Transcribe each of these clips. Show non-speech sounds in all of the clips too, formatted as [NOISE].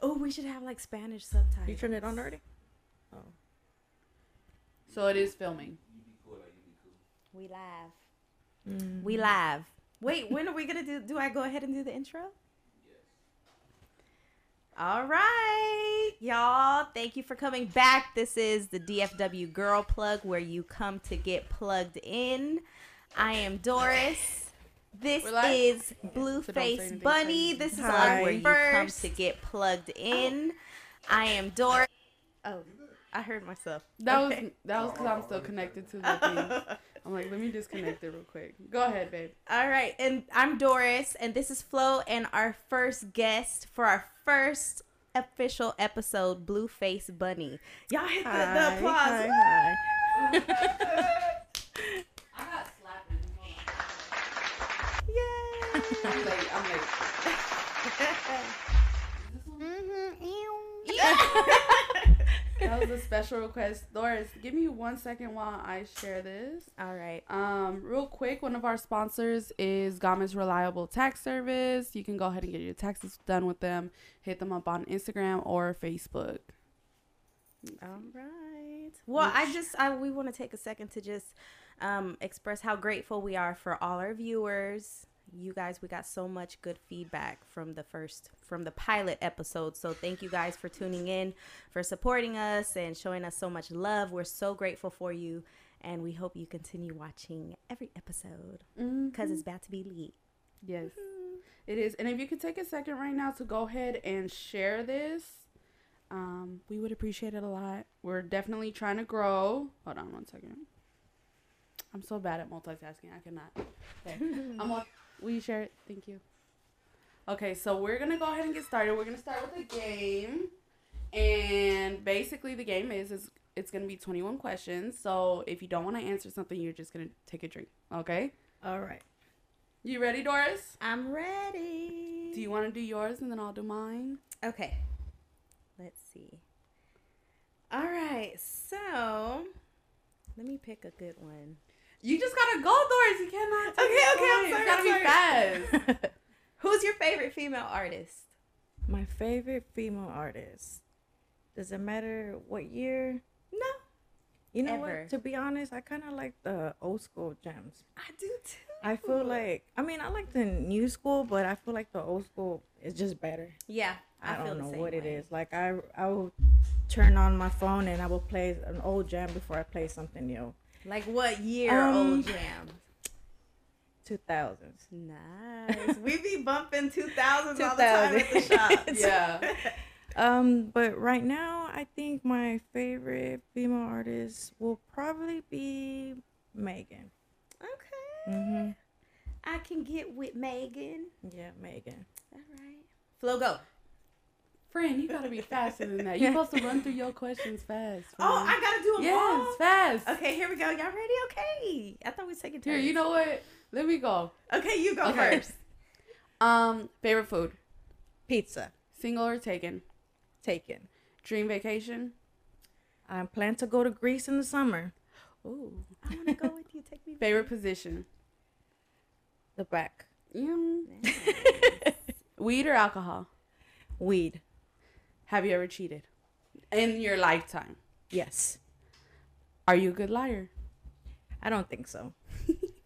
Oh, we should have like Spanish subtitles. You turned it on already? Oh. So it is filming. We live. Mm. We live. Wait, when are we gonna do? Do I go ahead and do the intro? Yes. All right, y'all. Thank you for coming back. This is the DFW Girl Plug, where you come to get plugged in. I am Doris. This is So don't say Blueface anything Bunny. crazy. This is Hi. like where you come. Oh. to get plugged oh. in. I am Doris. Oh, I heard myself. That Okay. was that was because I'm still connected to the thing. [LAUGHS] I'm like, let me disconnect it real quick. Go ahead, babe. All right, and I'm Doris, and this is Flo, and our first guest for our first official episode, Blueface Bunny. Y'all hit the, the applause. hi, I [LAUGHS] [LAUGHS] That was a special request. Doris, give me one second while I share this. All right. Um, real quick, one of our sponsors is Gama's Reliable Tax Service. You can go ahead and get your taxes done with them. Hit them up on Instagram or Facebook. All right. Well, I just I we want to take a second to just um, express how grateful we are for all our viewers. You guys, we got so much good feedback from the first from the pilot episode. So thank you guys for tuning in, for supporting us and showing us so much love. We're so grateful for you and we hope you continue watching every episode cuz it's about to be lit. Yes, it is. And if you could take a second right now to go ahead and share this, um, we would appreciate it a lot. We're definitely trying to grow. Hold on one second. I'm so bad at multitasking. I cannot. Okay. I'm on. Will you share it? Thank you. Okay, so we're gonna go ahead and get started. We're gonna start with the game, and basically the game is is it's gonna be 21 questions. So if you don't want to answer something, you're just gonna take a drink. Okay. All right. You ready, Doris? I'm ready. Do you want to do yours and then I'll do mine? Okay. Let's see. All right. So, let me pick a good one. You just gotta go, Doris. You cannot. take Okay, okay, I'm sorry, It's gotta I'm be fast. [LAUGHS] Who's your favorite female artist? My favorite female artist. Does it matter what year? No, You know Ever. what? To be honest, I kind of like the old school gems. I do too. I feel like, I mean, I like the new school, but I feel like the old school is just better. Yeah, I, I, don't the know same what it way. is. Like I, I will turn on my phone and I will play an old jam before I play something new. Like what year Um, old jams? Two thousands. Nice. [LAUGHS] we be bumping 2000s all the time at the shop. [LAUGHS] yeah. [LAUGHS] Um, but right now, I think my favorite female artist will probably be Megan. Okay. Mm-hmm. I can get with Megan. Yeah, Megan. All right. Flo, go. Friend, you gotta be faster than that. You're [LAUGHS] supposed to run through your questions fast. Oh. I gotta do them yes, all. fast. Okay, here we go. Y'all ready? Okay. I thought we was taking Here, you know what? Let me go. Okay, you go Okay. first. [LAUGHS] Um, favorite food: Pizza. single or taken? Taken. Dream vacation? I plan to go to Greece in the summer. Ooh. I want to go with you. Take me. [LAUGHS] Favorite position? The back. Mm. Weed or alcohol? Weed. Have you ever cheated in your lifetime? Yes. Are you a good liar? I don't think so.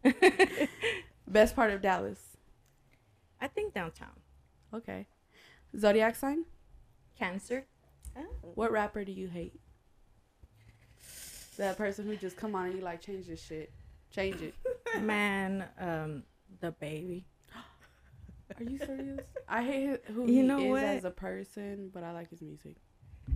[LAUGHS] Best part of Dallas? I think downtown. Okay. Zodiac sign? Cancer. Oh. What rapper do you hate? That person who just come on and you like change this shit. Change it. [LAUGHS] Man, um, DaBaby. Are you serious? I hate who You he know is what? as a person, but I like his music.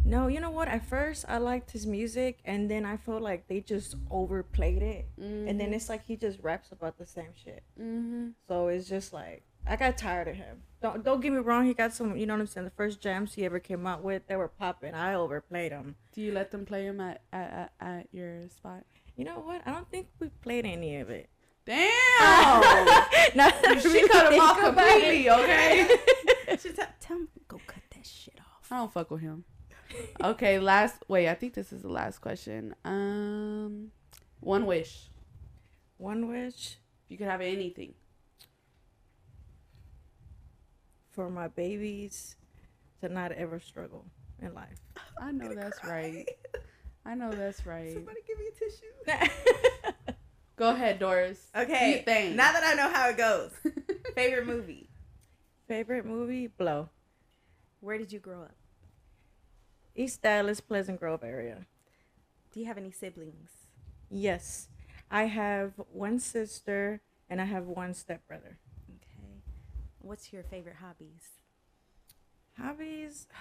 No, you know what? At first, I liked his music, and then I felt like they just overplayed it, and then it's like he just raps about the same shit. Mm-hmm. So it's just like I got tired of him. Don't don't get me wrong. He got some. You know what I'm saying? The first jams he ever came out with, they were popping. I overplayed them. Do you let them play him at, at, at, at your spot? You know what? I don't think we played any of it. Damn! no, [LAUGHS] she cut him off completely, okay? [LAUGHS] She t- tell him go cut that shit off. I don't fuck with him. Okay, last. Wait, I think this is the last question. Um, one wish. One wish If you could have anything. for my babies to not ever struggle in life. I know that's right. I know that's right. Somebody give me a tissue. [LAUGHS] Go ahead, Doris. Okay. You think. Now that I know how it goes, [LAUGHS] favorite movie. Favorite movie? Blow. Where did you grow up? East Dallas, Pleasant Grove area. Do you have any siblings? Yes. I have one sister and I have one stepbrother. Okay. What's your favorite hobbies? Hobbies? [SIGHS]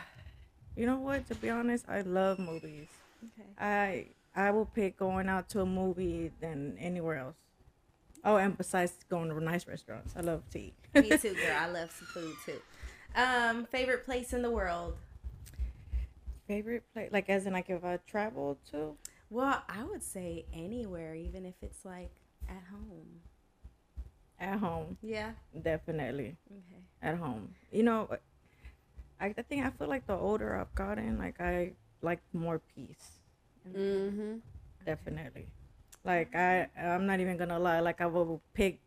You know what? To be honest, I love movies. Okay. I I will pick going out to a movie than anywhere else. Oh, and besides going to nice restaurants, I love to eat. Me too, [LAUGHS] girl. I love some food too. Um, favorite place in the world? Favorite place, like as in like if I travel to. Well, I would say anywhere, even if it's like at home. At home, Yeah. definitely Okay. at home. You know, I, I think I feel like the older I've gotten, like I like more peace. Mm-hmm. Definitely. Like I, I'm not even gonna lie. Like I will pick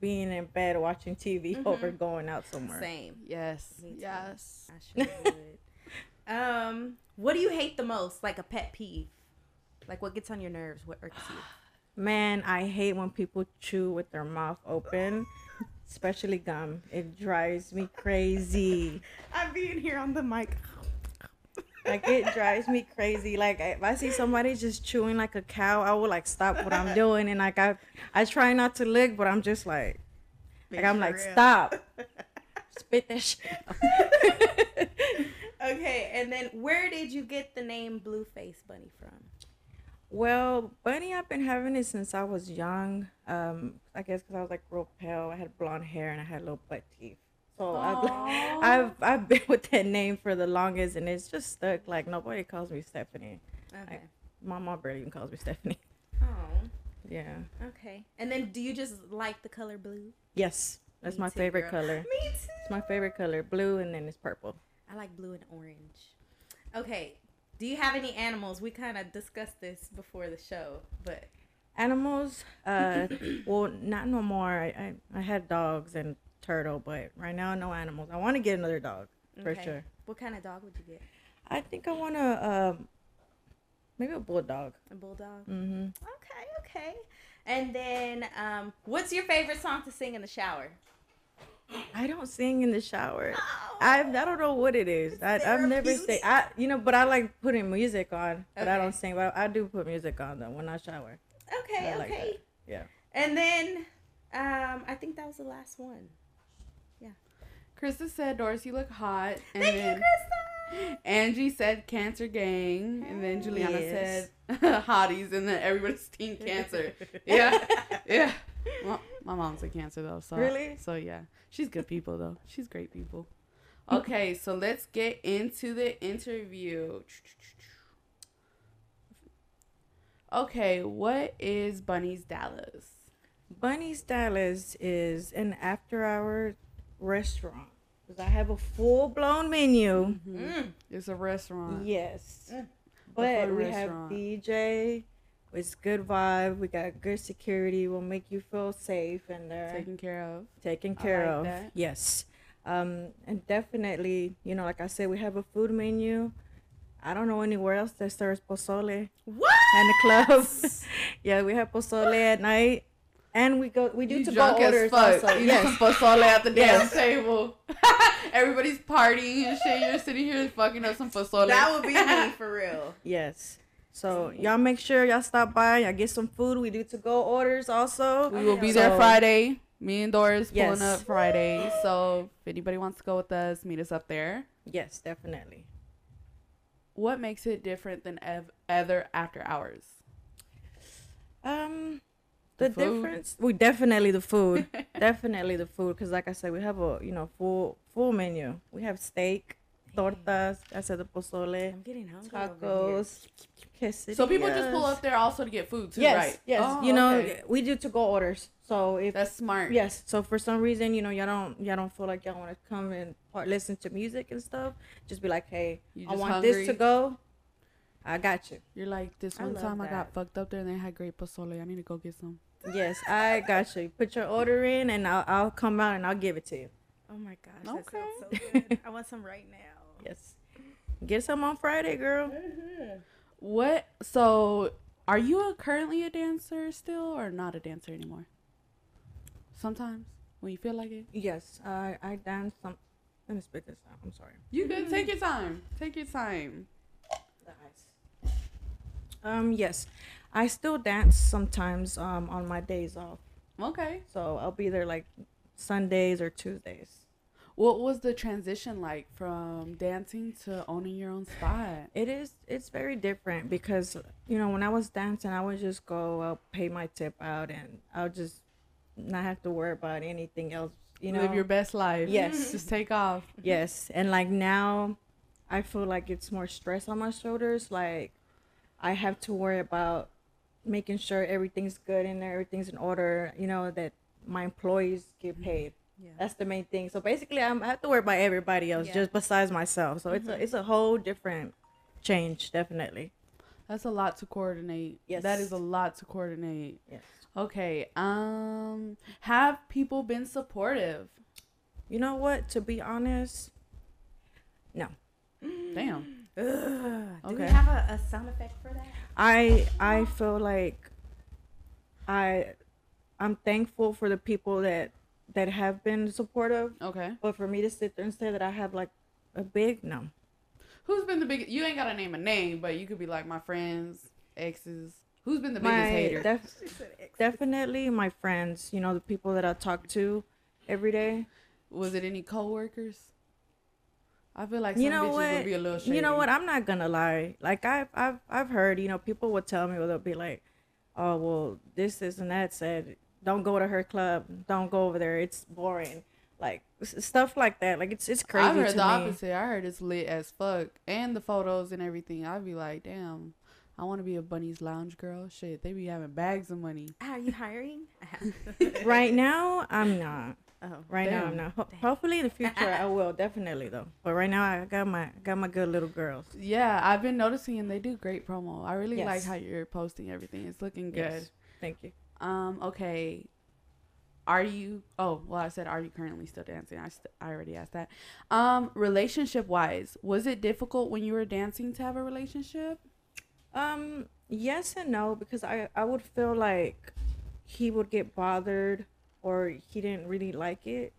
being in bed watching TV Mhm. over going out somewhere. Same. Yes. Yes. I sure would. um, what do you hate the most? Like a pet peeve? Like what gets on your nerves? What irks you? [SIGHS] Man, I hate when people chew with their mouth open, especially gum. It drives me crazy. [LAUGHS] I'm being here on the mic. Like it drives me crazy. Like if I see somebody just chewing like a cow, I will like stop what I'm doing and like I, I try not to lick, but I'm just like, like I'm like stop, [LAUGHS] spit that shit. Okay, and then where did you get the name Blueface Bunny from? Well, bunny, I've been having it since I was young. Um, I guess because I was like real pale. I had blonde hair and I had little butt teeth. So I've. [LAUGHS] I've I've been [LAUGHS] with that name for the longest, and it's just stuck. Like nobody calls me Stephanie. Okay. My mom barely even calls me Stephanie. Oh, Yeah. okay. And then do you just like the color blue? Yes, that's Me my too, favorite girl. color. [LAUGHS] Me too. It's my favorite color, blue, and then it's purple. I like blue and orange. Okay. Do you have any animals? We kind of discussed this before the show, but Animals, uh, [COUGHS] well, not no more. I, I I had dogs and turtle, but right now no animals. I want to get another dog for Okay. sure. what kind of dog would you get? I think I want to um, maybe a bulldog. A bulldog? Mm-hmm. Okay, okay. And then, um, what's your favorite song to sing in the shower? I don't sing in the shower. Oh. I I don't know what it is. I I've never say I you know, but I like putting music on, but I don't sing. But I do put music on though when I shower. Okay, I like okay. Yeah. And then, um, I think that was the last one. Krista said, Doris, you look hot. And Thank then you, Krista. Angie said cancer gang. And then Juliana Yes. said [LAUGHS] hotties. And then everybody's [LAUGHS] teen cancer. [LAUGHS] Yeah. Yeah. Well, my mom's a cancer though. So Really? So yeah. She's good people though. She's great people. Okay, so let's get into the interview. Okay, what is Bunny's Dallas? Bunny's Dallas is an after-hour restaurant because I have a full-blown menu. Mm. It's a restaurant. Yes, Mm. but we restaurant. have DJ. It's good vibe. We got good security. We'll make you feel safe in there. Taken care of. taken I care like of. that. Yes. Um, and definitely, you know, like I said, we have a food menu. I don't know anywhere else that serves pozole What? in the club. [LAUGHS] [LAUGHS] yeah, we have pozole at night, and we go we do You to go orders fuck. also. You Yes. some pozole at the [LAUGHS] Yes. dance table. [LAUGHS] Everybody's partying and shit. You're sitting here fucking up some pozole. That would be me [LAUGHS] for real. Yes. So y'all make sure y'all stop by. Y'all get some food. We do to go orders also. We will be So- there Friday. Me and Doris pulling up Friday. So if anybody wants to go with us, meet us up there. Yes, definitely. What makes it different than ev- other after hours? Um, The the, food. difference. We definitely the food. [LAUGHS] definitely the food because like i said we have a you know full full menu we have steak tortas i said the pozole I'm getting hungry. tacos quesadillas. So people just pull up there also to get food too, yes right? yes Oh, you know okay. we do to go orders so if that's smart. yes so for some reason you know y'all don't y'all don't feel like y'all want to come and part, listen to music and stuff just be like hey You i just want this to go i got you You're like this I one love time I got fucked up there and they had great pozole. I need to go get some. yes i got you put your order in and i'll, I'll come out and i'll give it to you Oh my gosh, okay. that sounds so [LAUGHS] good. I want some right now. Yes. Get some on Friday, girl. Mm-hmm. What? So, are you a, currently a dancer still, or not a dancer anymore? Sometimes when you feel like it. Yes, I I dance some. Let me spit this out. I'm sorry. You good? Take your time. Take your time. Um. Yes, I still dance sometimes. Um. On my days off. Okay. So I'll be there like Sundays or Tuesdays. What was the transition like from dancing to owning your own spot? It is. It's very different because you know when I was dancing, I would just go, I'll pay my tip out, and I'll just not have to worry about anything else. You know, live your best life. Yes, [LAUGHS] just take off. Yes, and like now, I feel like it's more stress on my shoulders. Like I have to worry about making sure everything's good and everything's in order. You know that my employees get paid yeah. That's the main thing. So basically, I'm, I have to worry about everybody else yeah. just besides myself. So mm-hmm. it's a it's a whole different change, definitely. That's a lot to coordinate. Yes, that is a lot to coordinate. Yes. Okay. Um, have people been supportive? You know what? To be honest, no. Damn. Ugh. Do okay. we have a, a sound effect for that? I I feel like I I'm thankful for the people that that have been supportive. Okay. But for me to sit there and say that I have like a big no. Who's been the biggest? You ain't gotta name a name, but you could be like my friends, exes. Who's been the biggest my, hater? Def- definitely my friends. You know the people that I talk to every day. Was it any coworkers? I feel like you know what? You know what? I'm not gonna lie. Like I've I've I've heard. You know, people would tell me, or they'll be like, "Oh well, this, this, and that said." don't go to her club. Don't go over there. It's boring. Like stuff like that. Like it's it's crazy. I heard the me. opposite. I heard it's lit as fuck, and the photos and everything. I'd be like, damn. I want to be a Bunny's Lounge girl. Shit, they be having bags of money. Are you hiring? [LAUGHS] right now, I'm not. Oh, right damn. now, I'm not. Ho- hopefully, in the future, I [LAUGHS] will definitely though. But right now, I got my got my good little girls. Yeah, I've been noticing, and they do great promo. I really yes. like how you're posting everything. It's looking good. Yes. Thank you. Um, okay. Are you oh, well I said are you currently still dancing? I st- I already asked that. Um, relationship wise, was it difficult when you were dancing to have a relationship? Um, yes and no because I I would feel like he would get bothered or he didn't really like it.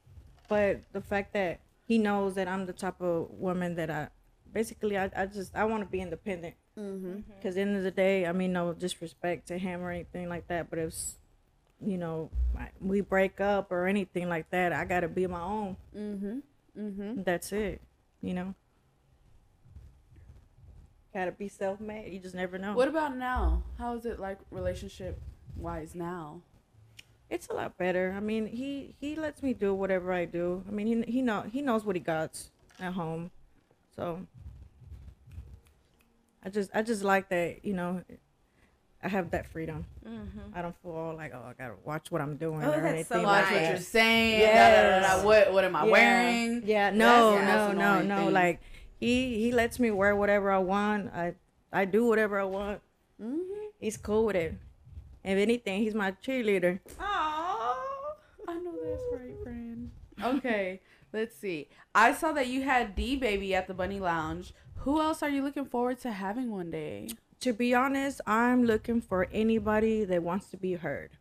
But the fact that he knows that I'm the type of woman that I basically I, I just I want to be independent. Because mm-hmm. the end of the day, I mean, no disrespect to him or anything like that, but if you know we break up or anything like that, I gotta be my own. Mm-hmm. Mm-hmm. That's it. You know. Gotta be self made. You just never know. What about now? How is it like relationship wise now? It's a lot better. I mean, he he lets me do whatever I do. I mean, he he know he knows what he got at home, so I just I just like that. You know, I have that freedom. Mm-hmm. I don't feel like, oh, I gotta watch what I'm doing oh, or anything. So watch what you're saying. Yeah. What what am I yeah. wearing? Yeah. No, no, no, no. Thing. Like he he lets me wear whatever I want. I I do whatever I want. Mm-hmm. He's cool with it. If anything, he's my cheerleader. Oh, I know that's right, friend. Okay, let's see. I saw that you had DaBaby at the Bunny Lounge. Who else are you looking forward to having one day? To be honest, I'm looking for anybody that wants to be heard.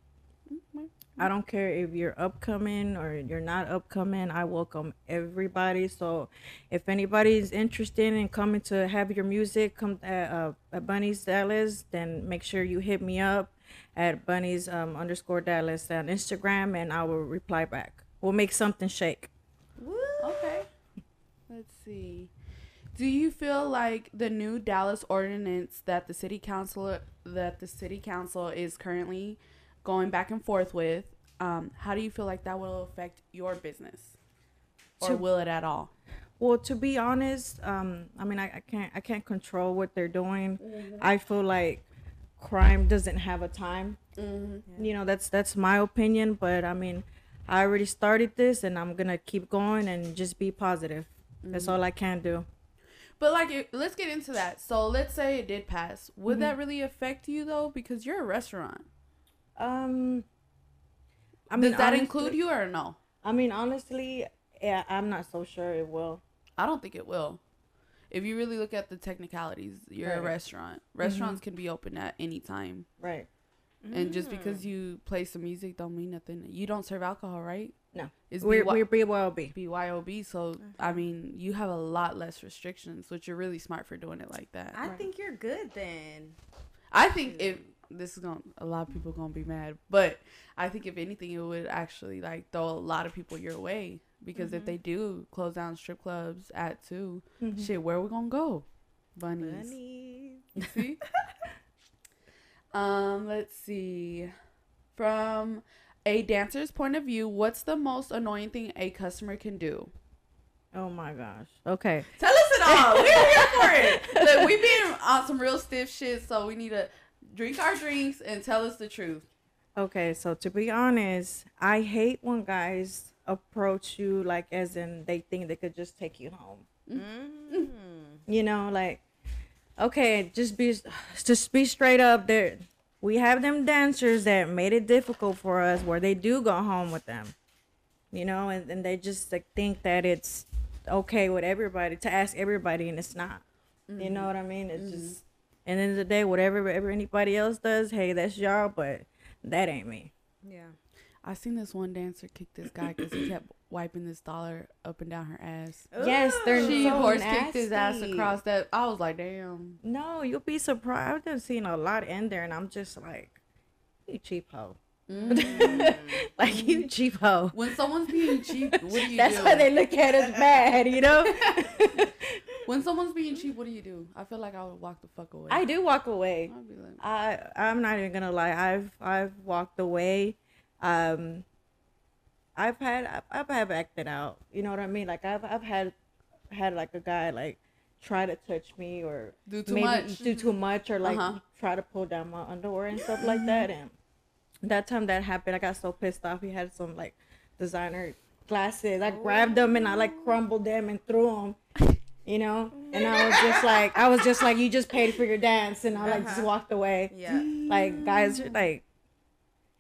Mm-hmm. I don't care if you're upcoming or you're not upcoming. I welcome everybody. So, if anybody's interested in coming to have your music come at, uh, at Bunny's Dallas, then make sure you hit me up at Bunny's um, underscore Dallas on Instagram, and I will reply back. We'll make something shake. Woo. Okay. Let's see. Do you feel like the new Dallas ordinance that the city council that the city council is currently going back and forth with, um, how do you feel like that will affect your business, or to, will it at all? Well, to be honest, um, I mean, I, I, can't I can't control what they're doing. Mm-hmm. I feel like crime doesn't have a time. Mm-hmm. You know, that's that's my opinion, but I mean, I already started this, and I'm gonna keep going and just be positive. Mm-hmm. That's all I can do. But like, let's get into that. So let's say it did pass. Would mm-hmm. that really affect you though? Because you're a restaurant. Um, I mean, does that honestly, include you or no? I mean, honestly, yeah, I'm not so sure it will. I don't think it will. If you really look at the technicalities, you're right. a restaurant. Restaurants mm-hmm. can be open at any time. Right. And just because mm. you play some music don't mean nothing. You don't serve alcohol, right? No. It's we're, we're BYOB. BYOB. So, mm-hmm. I mean, you have a lot less restrictions, which you're really smart for doing it like that. I right. think you're good then. I think if this is going to a lot of people going to be mad, but I think if anything, it would actually like throw a lot of people your way because mm-hmm. if they do close down strip clubs at 2 mm-hmm. shit, where we gonna go? Bunnies. Bunnies. see? [LAUGHS] um, let's see. From a dancer's point of view, what's the most annoying thing a customer can do? Oh my gosh. Okay. Tell us it all. [LAUGHS] We're here for it. Look, we been on some real stiff shit, so we need to drink our drinks and tell us the truth. Okay, so to be honest, I hate when guys approach you like as in they think they could just take you home. Mm-hmm. You know, like okay, just be just be straight up there. We have them dancers that made it difficult for us where they do go home with them. You know, and, and they just like think that it's okay with everybody to ask everybody and it's not. Mm-hmm. You know mm-hmm. what I mean? It's mm-hmm. just and then the day, whatever, whatever anybody else does, hey, that's y'all, but that ain't me. Yeah. I seen this one dancer kick this guy because he kept [CLEARS THROAT] wiping this dollar up and down her ass. Yes, they're she so horse nasty. kicked his ass across that. I was like, damn. No, you'll be surprised. I've just seen a lot in there, and I'm just like, you cheap hoe. Mm. [LAUGHS] like you cheap hoe. When someone's being cheap, what do you [LAUGHS] That's do? why they look at us bad, you know. [LAUGHS] when someone's being cheap, what do you do? I feel like I would walk the fuck away. I do walk away. Like, I I'm not even gonna lie. I've I've walked away um I've had I've, I've acted out. You know what I mean? Like I've I've had had like a guy like try to touch me or do too much, do too much, or like uh-huh. try to pull down my underwear and stuff like that. And that time that happened, I got so pissed off. He had some like designer glasses. I grabbed them and I like crumbled them and threw them. You know, and I was just like, I was just like, you just paid for your dance, and I like uh-huh. just walked away. Yeah, like guys are like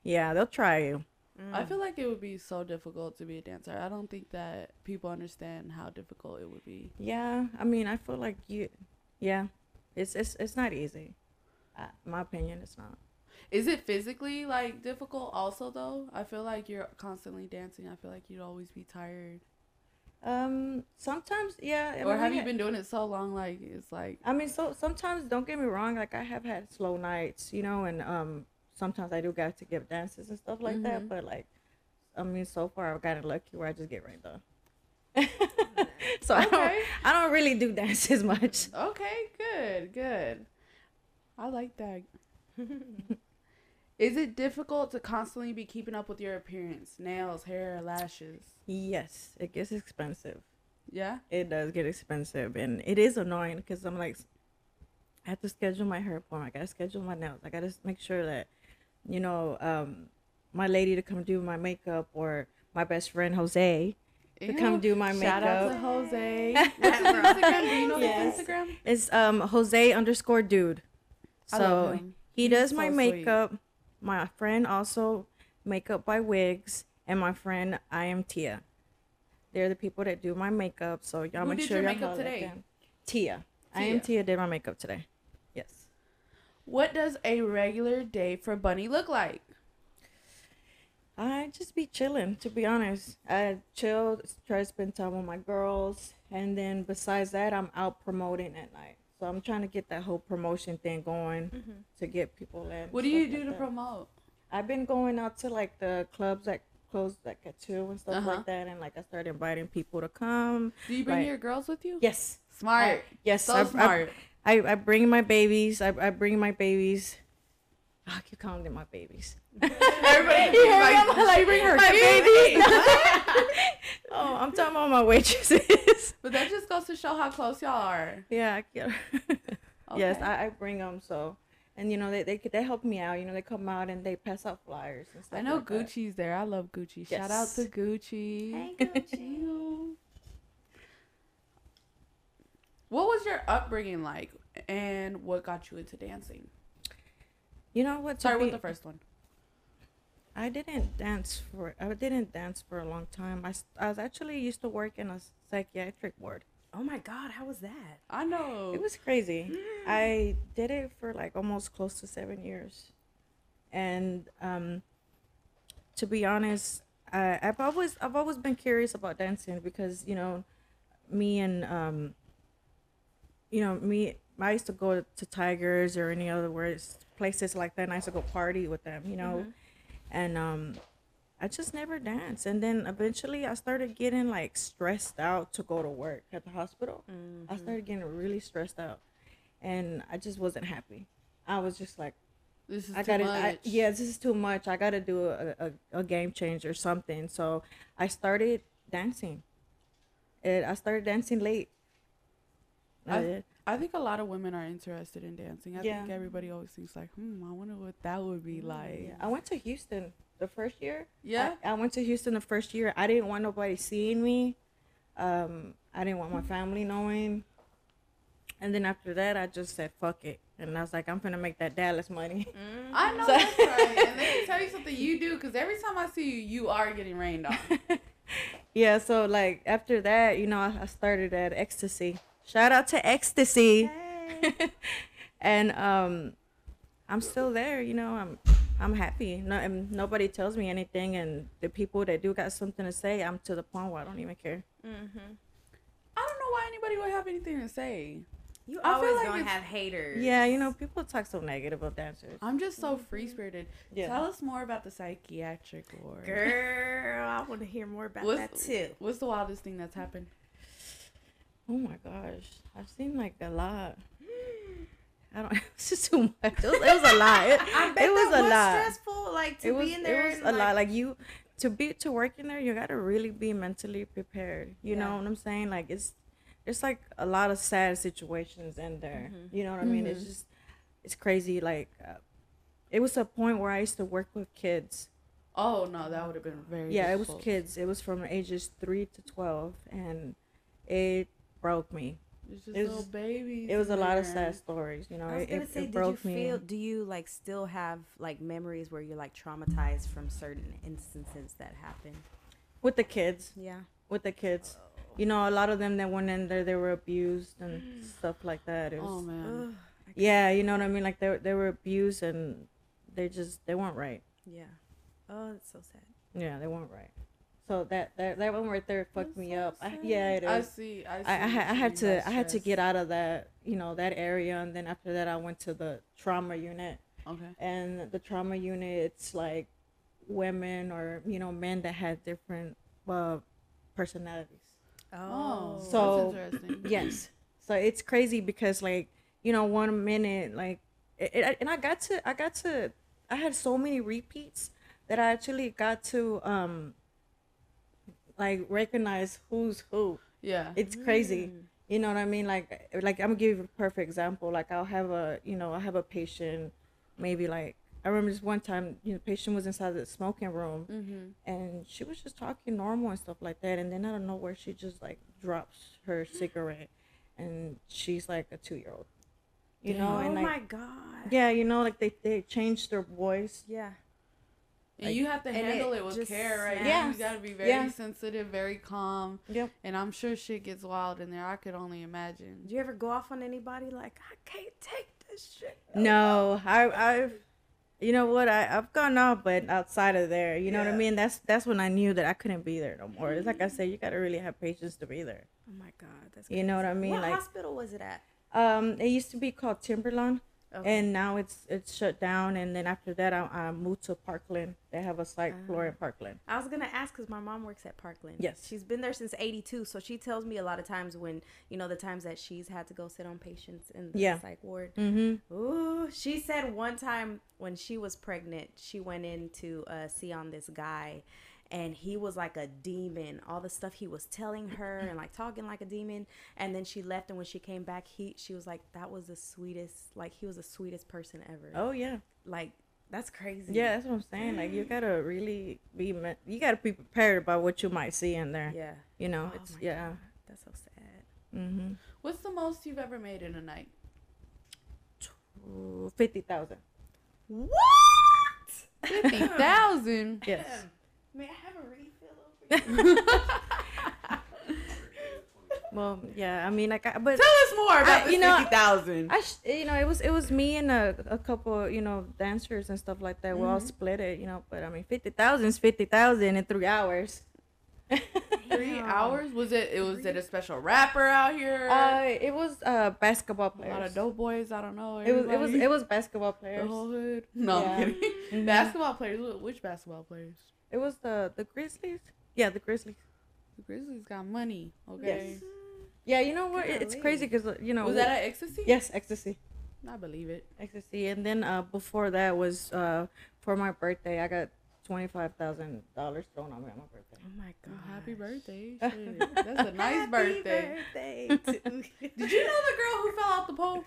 yeah, they'll try you. Mm. I feel like it would be so difficult to be a dancer. I don't think that people understand how difficult it would be. Yeah, I mean, I feel like you, yeah, it's it's it's not easy. Uh, my opinion, it's not. Is it physically like difficult also though? I feel like you're constantly dancing. I feel like you'd always be tired. Um, sometimes, yeah. or have you been doing it so long? Like it's like. I mean, so sometimes don't get me wrong. Like I have had slow nights, you know, and um, sometimes I do got to give dances and stuff like mm-hmm. that. But like, I mean, so far I've gotten lucky where I just get right [LAUGHS] done. so okay. I don't, I don't really do dances [LAUGHS] much. Okay, good, good. I like that. Is it difficult to constantly be keeping up with your appearance, nails, hair, lashes? Yes, it gets expensive. Yeah, it does get expensive, and it is annoying because I'm like, I have to schedule my hair appointment. I gotta schedule my nails. I gotta make sure that you know, um, my lady to come do my makeup or my best friend Jose to Ew. come do my Shout makeup. Shout out to Jose. [LAUGHS] Instagram? Do you know yes. Instagram? It's um Jose underscore dude. So he does my makeup. Sweet. My friend also makeup by Wigs, and my friend I am Tia. They're the people that do my makeup. So y'all Who make sure y'all makeup today. Tia. Tia. I am Tia did my makeup today. What does a regular day for Bunny look like? I just be chilling, to be honest. I chill, try to spend time with my girls, and then besides that, I'm out promoting at night. So I'm trying to get that whole promotion thing going mm-hmm. to get people in. What do you do like to that. promote? I've been going out to like the clubs that close like at two and stuff uh-huh. like that, and like I started inviting people to come. Do you bring like, your girls with you? Yes. Smart. I, yes. So I, smart. I, I, I bring my babies. I, I bring my babies. I keep calling them my babies. Everybody, [LAUGHS] you like, like, bring her my babies. [LAUGHS] [LAUGHS] oh, I'm talking about my waitresses. But that just goes to show how close y'all are. Yeah. yeah. okay. Yes, I, I bring them so and you know they, they they help me out. You know they come out and they pass out flyers and stuff. I know like Gucci's that. there. I love Gucci. Yes. Shout out to Gucci. Hey Gucci. What was your upbringing like, and what got you into dancing? You know what? Sorry, be... with the first one. I didn't dance for I didn't dance for a long time. I, I was actually used to work in a psychiatric ward. Oh my god, how was that? I know. It was crazy. I did it for like almost close to 7 years. And um to be honest, I I've always I've always been curious about dancing because, you know, me and um you know, me I used to go to Tigers or any other words places like that and I used to go party with them, you know. Mhm. And um I just never danced. And then eventually I started getting like stressed out to go to work at the hospital. Mm-hmm. I started getting really stressed out. And I just wasn't happy. I was just like This is I too gotta, much. I, yeah, this is too much. I gotta do a, a, a game change or something. So I started dancing. It, I started dancing late. I I- I think a lot of women are interested in dancing. I Yeah. think everybody always thinks like, hmm, I wonder what that would be like. Yeah. I went to Houston the first year. Yeah. I, I went to Houston the first year. I didn't want nobody seeing me. Um, I didn't want my family knowing. And then after that, I just said, fuck it. And I was like, I'm gonna make that Dallas money. I know So- that's right. And let me tell you [LAUGHS] something you do, because every time I see you, you are getting rained on. [LAUGHS] yeah, so like after that, you know, I, I started at Ecstasy. Shout out to Ecstasy. and um I'm still there, you know. I'm I'm happy. No, and nobody tells me anything and the people that do got something to say, I'm to the point where I don't even care. Mm-hmm. I don't know why anybody would have anything to say. You I always like gonna have haters. Yeah, you know, people talk so negative about dancers. I'm just so free spirited. Yeah. Tell us more about the psychiatric ward. Girl, I want to hear more about What's- that too. What's the wildest thing that's happened? Oh my gosh, I've seen like a lot. I don't. [LAUGHS] It's just too much. It was, it was a lot. It, [LAUGHS] it was a lot. stressful, like to It was. be in there. it was a lot. Like you, to be to work in there, you gotta really be mentally prepared. You Yeah. know what I'm saying? Like it's, it's like a lot of sad situations in there. Mm-hmm. You know what I mean? It's just, it's crazy. Like, uh, it was a point where I used to work with kids. Oh no, that would have been very. yeah, it was kids. It was from ages three to twelve, and it broke me. It's just It was- babies. It was a lot of sad stories. You know, I was it, gonna it, say, it did broke you me. Do you like still have like memories where you're like traumatized from certain instances that happened? with the kids. Yeah. With the kids, you know, a lot of them that went in there, they were abused and mm. stuff like that. It oh, was, Oh man. yeah, you know what I mean. Like they they were abused and they just they weren't right. Yeah. Oh, it's so sad. Yeah, they weren't right. So that that, that one right there fucked That's me so up. I, yeah, it I see. I see. I, I, I had to by I had to get out of that you know that area and then after that I went to the trauma unit Okay. and the trauma unit it's like women or you know men that had different uh, personalities Oh, So- that's interesting. [CLEARS THROAT] yes so it's crazy because like you know one minute like it, it, and i got to i got to i had so many repeats that i actually got to um like recognize who's who Yeah. it's crazy you know what i mean like like i'm gonna give you a perfect example like i'll have a you know i have a patient maybe like i remember this one time you know patient was inside the smoking room mm-hmm. and she was just talking normal and stuff like that and then I don't know where she just like drops her [GASPS] cigarette and she's like a two-year-old you know oh and like my god. yeah you know like they, they changed their voice Yeah. And Like- you have to handle it it, with just care, right? Yeah. You gotta be very Yeah. sensitive, very calm. yep And I'm sure shit gets wild in there. I could only imagine. Do you ever go off on anybody like I can't take this shit? no i i've you know what I, i've gone off but outside of there you know what i mean that's that's when i knew that i couldn't be there no more it's like i said you gotta really have patience to be there Oh my god, that's You know what I crazy. mean? What Like- hospital was it at? um it used to be called Timberlawn Okay. and now it's it's shut down and then after that i, I moved to parkland they have a psych floor Ah. in parkland I was gonna ask because my mom works at Parkland. Yes. she's been there since '82, so she tells me a lot of times when you know the times that she's had to go sit on patients in the Yeah. psych ward. mm-hmm Ooh, she said one time when she was pregnant, she went in to uh, see on this guy, and he was like a demon. All the stuff he was telling her and like talking like a demon. And then she left, and when she came back, he she was like, "That was the sweetest. Like he was the sweetest person ever. oh yeah Like that's crazy. yeah that's what i'm saying like you gotta really be me- you gotta be prepared about what you might see in there yeah. you know Oh it's yeah God, that's so sad. mm-hmm What's the most you've ever made in a night? Ooh, 50000 What? Fifty thousand. Yes. May I have a refill over [LAUGHS] here? [LAUGHS] Well, yeah. I mean, like, I, but Tell us more about I- the you know, fifty thousand. I, sh- you know, it was it was me and a, a couple, you know, dancers and stuff like that. We all Mhm. split it, you know. But I mean, fifty thousand is fifty thousand in three hours. [LAUGHS] Three Damn. hours? Was it? It was it a special rapper out here? Uh, it was uh basketball player. a lot of dope boys. I don't know. It was it was it was basketball players the players. whole hood. No, Yeah. I'm kidding. Mhm. Basketball players. Which basketball players? It was the the Grizzlies. Yeah, the Grizzlies. The Grizzlies got money. Okay. Yes. Yeah, you know what? It- It's crazy because you know. Was that at ecstasy? yes, ecstasy, I believe it. ecstasy, and then uh before that was uh for my birthday I got twenty five thousand dollars thrown on me on my birthday. Oh my god. Well, happy birthday. [LAUGHS] Shit. That's a nice birthday. birthday to. [LAUGHS] Did you know the girl who fell out the pole?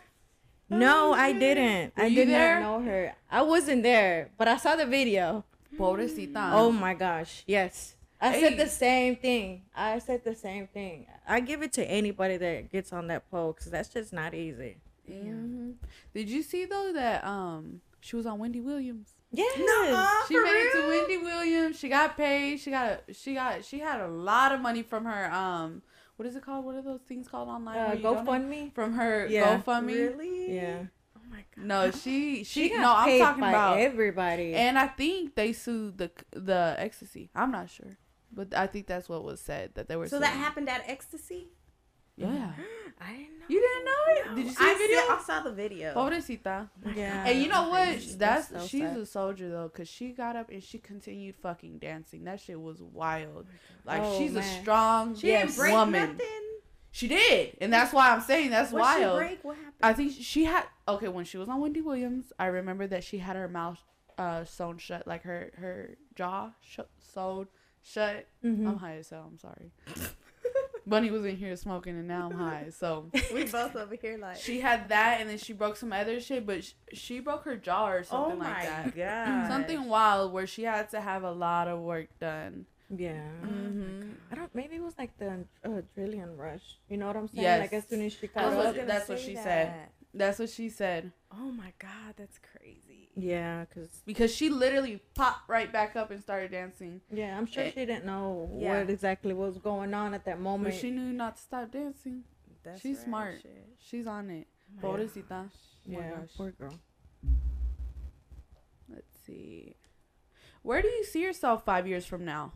No, Oh, I didn't. Were I did there? not know her. I wasn't there, but I saw the video. Pobrecita. Oh my gosh, yes. I Hey. said the same thing. I said the same thing. I give it to anybody that gets on that pole because that's just not easy. Mhm. Did you see though that um she was on Wendy Williams? Yes. Nuh-uh. She For made it to? Wendy Williams. She got paid. She got a she got she had a lot of money from her um what is it called? What are those things called online? Uh, where you donate? GoFundMe. from her Yeah. GoFundMe. Really? Yeah. Oh my god. No, she she, She got no. I'm talking by about everybody. and I think they sued the the ecstasy. I'm not sure, but I think that's what was said that they were. So that happened at Ecstasy? Yeah. [GASPS] I didn't know. You didn't know it? Did you see I the video? I saw the video. Pobrecita. Oh yeah. And you know what? That's That's so she's sad. a soldier though, cause she got up and she continued fucking dancing. That shit was wild. Oh like Oh, she's a strong she yes, didn't break woman. nothing. She did, and that's why I'm saying that's What wild. she break? What happened? I think she had okay when she was on Wendy Williams. I remember that she had her mouth uh sewn shut, like her her jaw sh- sewed shut. Mhm. I'm high as hell. I'm sorry. [LAUGHS] Bunny was in here smoking, and now I'm high. So [LAUGHS] we both over here like. she had that, and then she broke some other shit, but sh- she broke her jaw or oh something my like that. god. Something wild where she had to have a lot of work done. Yeah. Mm-hmm. I don't. Maybe it was like the uh, adrenaline rush. You know what I'm saying? Yes. Like as soon as she That's got I was what- up. that's what say she said. That's what she said Oh my god, that's crazy. Yeah, cause because she literally popped right back up and started dancing. yeah, I'm sure Eh, she didn't know yeah. what exactly was going on at that moment. But moment. she knew not to stop dancing. That's She's right, smart. shit. She's on it. Oh Pobrecita. gosh. Oh yeah, gosh. poor girl. Let's see. Where do you see yourself five years from now?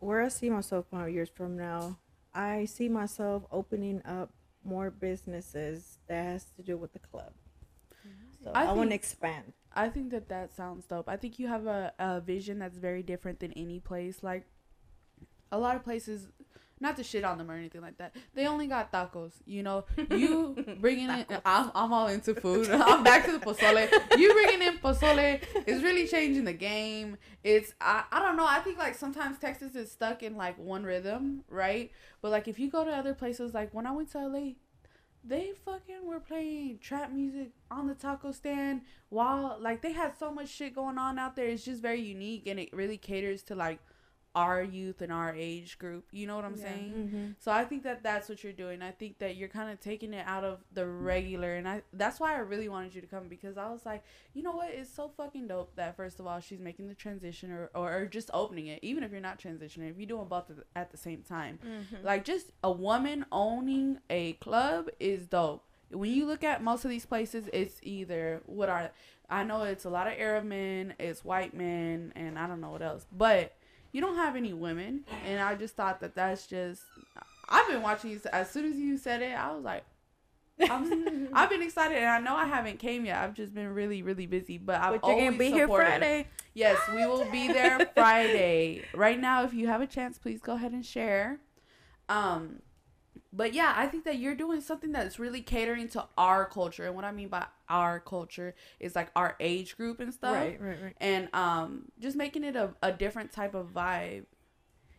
Where I see myself five years from now, I see myself opening up more businesses that has to do with the club. Mm-hmm. So I I, want to expand. I think that that sounds dope. I think you have a, a vision that's very different than any place. Like, a lot of places, not to shit on them or anything like that, they only got tacos. You know, you [LAUGHS] bringing in, I'm, I'm all into food. [LAUGHS] I'm back to the pozole. You bringing in pozole is really changing the game. It's, I, I don't know. I think, like, sometimes Texas is stuck in, like, one rhythm, right? But, like, if you go to other places, like, when I went to LA, they fucking were playing trap music on the taco stand while like they had so much shit going on out there it's just very unique and it really caters to like our youth and our age group you know what i'm Yeah. saying Mm-hmm. so i think that that's what you're doing i think that you're kind of taking it out of the regular and i that's why i really wanted you to come because i was like you know what it's so fucking dope that first of all she's making the transition or, or, or just opening it even if you're not transitioning if you're doing both at the- at the same time Mhm. like just a woman owning a club is dope. When you look at most of these places, it's either what are I know it's a lot of Arab men, it's white men, and I don't know what else, but you don't have any women. And I just thought that that's just. I've been watching you as soon as you said it. I was like, I'm, [LAUGHS] I've been excited, and I know I haven't came yet. I've just been really, really busy, but I've But you're always gonna be here. Friday. Yes, we will be there [LAUGHS] Friday. Right now, if you have a chance, please go ahead and share. Um, but yeah, I think that you're doing something that's really catering to our culture, and what I mean by our culture is like our age group and stuff, Right, right, right. and um, just making it a, a different type of vibe.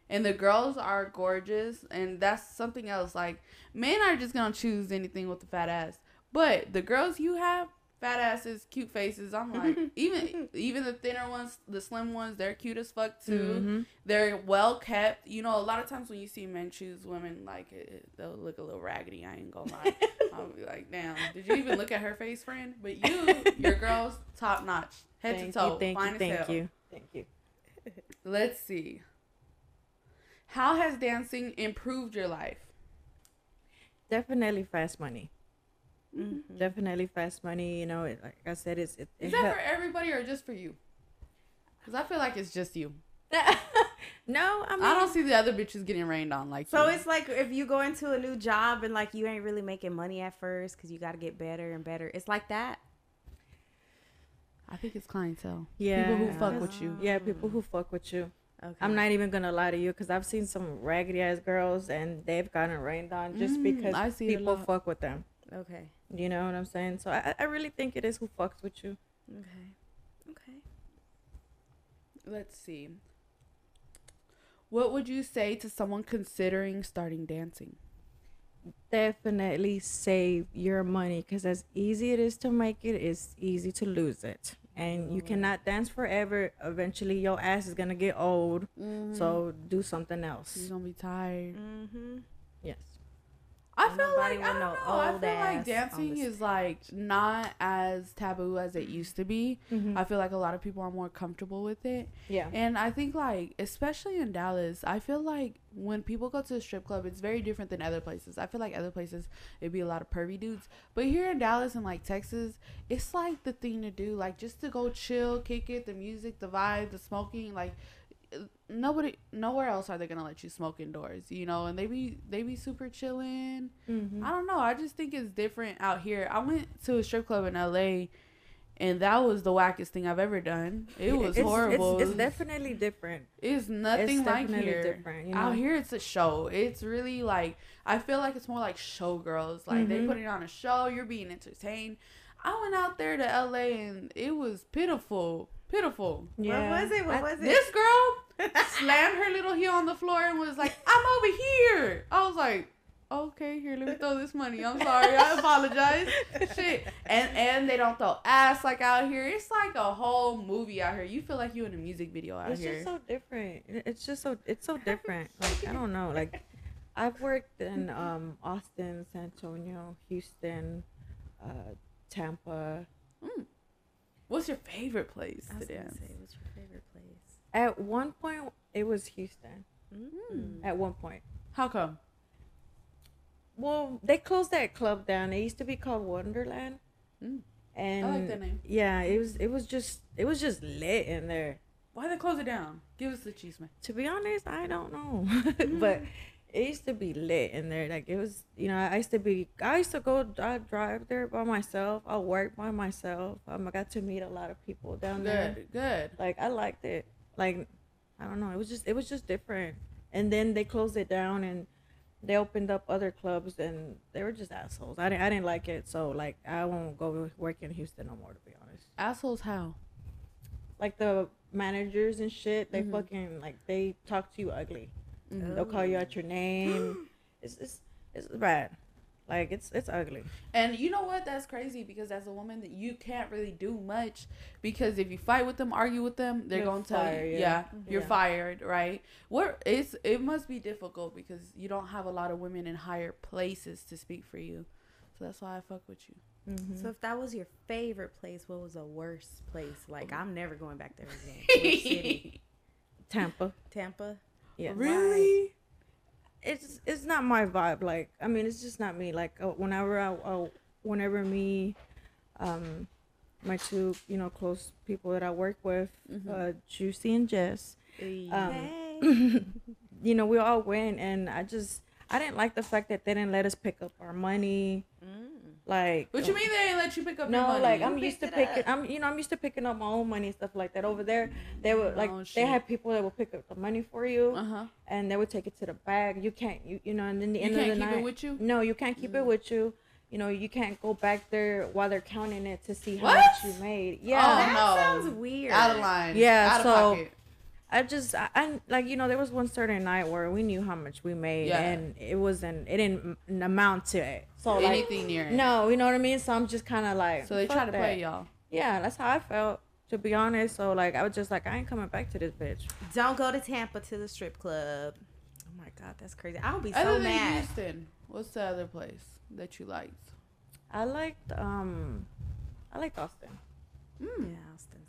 And the girls are gorgeous, and that's something else. Like men are just gonna choose anything with a fat ass, but the girls you have, fat asses, cute faces. I'm like, [LAUGHS] even even the thinner ones, the slim ones, they're cute as fuck too. Mm-hmm. They're well kept. You know, a lot of times when you see men choose women, like it, they'll look a little raggedy. I ain't gonna lie. [LAUGHS] I'll be like, damn, did you even look at her face, friend? But you, [LAUGHS] your girl's top notch, head thank to toe, you, thank fine you, thank hell. you, thank you. Let's see. How has dancing improved your life? Definitely fast money. Mm-hmm. Definitely fast money. You know, it, like I said, it's. It, Is Is that for everybody or just for you? Because I feel like it's just you. [LAUGHS] no, I mean I don't see the other bitches getting rained on like. So you. it's like if you go into a new job and like you ain't really making money at first because you got to get better and better. It's like that. I think it's clientele. Yeah, people who fuck with you. Yeah, people who fuck with you. Okay. I'm not even gonna lie to you because I've seen some raggedy ass girls and they've gotten rained on just mm, because people fuck with them. Okay. You know what I'm saying? So I, I really think it is who fucks with you. Okay. Okay. Let's see. What would you say to someone considering starting dancing? Definitely save your money because as easy it is to make it, it's easy to lose it and you cannot dance forever. Eventually, your ass is gonna get old. Mm-hmm. So do something else. You're gonna be tired. Mm-hmm. Yes. I feel like I don't know. I feel like dancing is like not as taboo as it used to be. Mm-hmm. I feel like a lot of people are more comfortable with it. Yeah. And I think like especially in Dallas, I feel like when people go to a strip club, it's very different than other places. I feel like other places it'd be a lot of pervy dudes, but here in Dallas and like Texas, it's like the thing to do, like just to go chill, kick it, the music, the vibe, the smoking, like nobody nowhere else are they gonna let you smoke indoors you know and they be they be super chilling mm-hmm. i don't know i just think it's different out here. I went to a strip club in la and that was the wackest thing i've ever done. It was it's, horrible. it's, it's, definitely different. It's nothing it's like here. different, you know? out here it's a show. It's really like i feel like it's more like showgirls. Like mm-hmm. they put it on a show you're being entertained. I went out there to la and it was pitiful pitiful. Yeah. What was it? What was it? This girl [LAUGHS] slammed her little heel on the floor and was like, "I'm over here." I was like, "Okay, here, let me throw this money. I'm sorry, I apologize." [LAUGHS] Shit, and and they don't throw ass like out here. It's like a whole movie out here. You feel like you in a music video out it's here. It's just so different. It's just so it's so [LAUGHS] different. Like I don't know. Like I've worked in um, Austin, San Antonio, Houston, uh, Tampa. Mm. What's your favorite place to dance? Say, what's your favorite place? At one point, it was Houston. Mm. At one point. How come? Well, they closed that club down. It used to be called Wonderland. Mm. And I like that name. Yeah, it was. It was just. It was just lit in there. Why they close it down? Give us the cheese, man. To be honest, I don't know, [LAUGHS] but it used to be lit in there. Like it was, you know, I used to be, I used to go I drive there by myself. I work by myself. Um, I got to meet a lot of people down there. Good, good. Like I liked it. Like I don't know, it was just, it was just different. And then they closed it down and they opened up other clubs and they were just assholes. I didn't, I didn't like it. So like I won't go work in Houston no more. To be honest. Assholes how? Like the managers and shit. They mm-hmm. fucking like they talk to you ugly. Mm-hmm. They'll call you out your name. [GASPS] it's, it's it's bad. Like it's it's ugly. And you know what? That's crazy because as a woman that you can't really do much because if you fight with them, argue with them, they're you're gonna tell you, yeah, yeah you're yeah. fired, right? What it's it must be difficult because you don't have a lot of women in higher places to speak for you. So that's why I fuck with you. Mm-hmm. So if that was your favorite place, what was the worst place? Like I'm never going back there again. [LAUGHS] [LAUGHS] Tampa. Tampa. Yeah. Really? It's it's not my vibe. Like I mean, it's just not me. Like uh, whenever I, uh, whenever me, um, my two you know close people that I work with, mm-hmm. uh, Juicy and Jess. Um, hey. [LAUGHS] you know, we all went, and I just I didn't like the fact that they didn't let us pick up our money. Mm. Like, what you mean they didn't let you pick up? No, like I'm used to picking. Up. I'm you know I'm used to picking up my own money and stuff like that. Over there, they would like oh, they had people that would pick up the money for you, uh-huh. and they would take it to the bag. You can't you you know, and then the you end of the night, with you. No, you can't keep mm. it with you. You know, you can't go back there while they're counting it to see how what? much you made. Yeah, oh, that no. sounds weird. Out of line. Yeah, Out so I just I, I like you know there was one certain night where we knew how much we made Yeah. and it wasn't it didn't amount to it. So like Anything near it. no, you know what I mean. So I'm just kind of like So they try to that. play y'all. Yeah, that's how I felt to be honest. So like I was just like I ain't coming back to this bitch. Don't go to Tampa to the strip club. Oh my god, that's crazy. I'll be Other so than mad. Houston, what's the other place that you liked? I liked um I liked Austin. Mm. Yeah, Austin.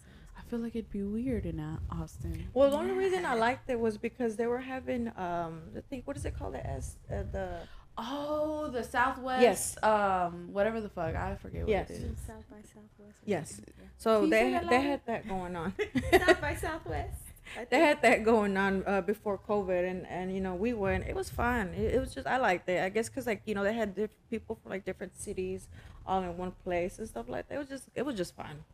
I feel like it'd be weird in Austin. Well, the only reason I liked it was because they were having um the thing what is it called the S uh, the Oh, the Southwest. Yes. Um, whatever the fuck, I forget what Yes. it is. South by Southwest. Yes. something, so they they louder? had that going on. [LAUGHS] South by Southwest. They had that going on uh, before COVID, and and you know we went. It was fun. It, it was just I liked it. I guess because like you know they had different people from like different cities all in one place and stuff like that. It was just it was just fun.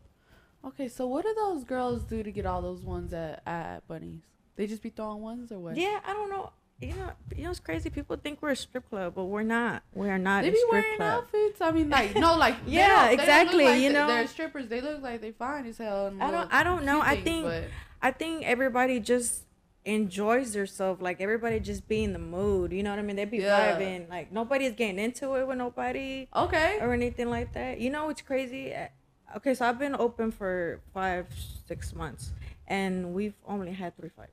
Okay, so what do those girls do to get all those ones at, at Bunnies? They just be throwing ones or what? Yeah, I don't know. You know, you know, it's crazy. People think we're a strip club, but we're not. We are not They a be wearing club. outfits. I mean, like no, like [LAUGHS] Yeah, exactly, like you know? they're strippers. They look like they fine as hell. I don't. I don't know. cute I think. but- I think everybody just enjoys themselves. Like everybody just be in the mood. You know what I mean? They be Yeah. vibing. Like nobody's getting into it with nobody okay. or anything like that. You know it's crazy? Okay, so I've been open for five, six months, and we've only had three fights.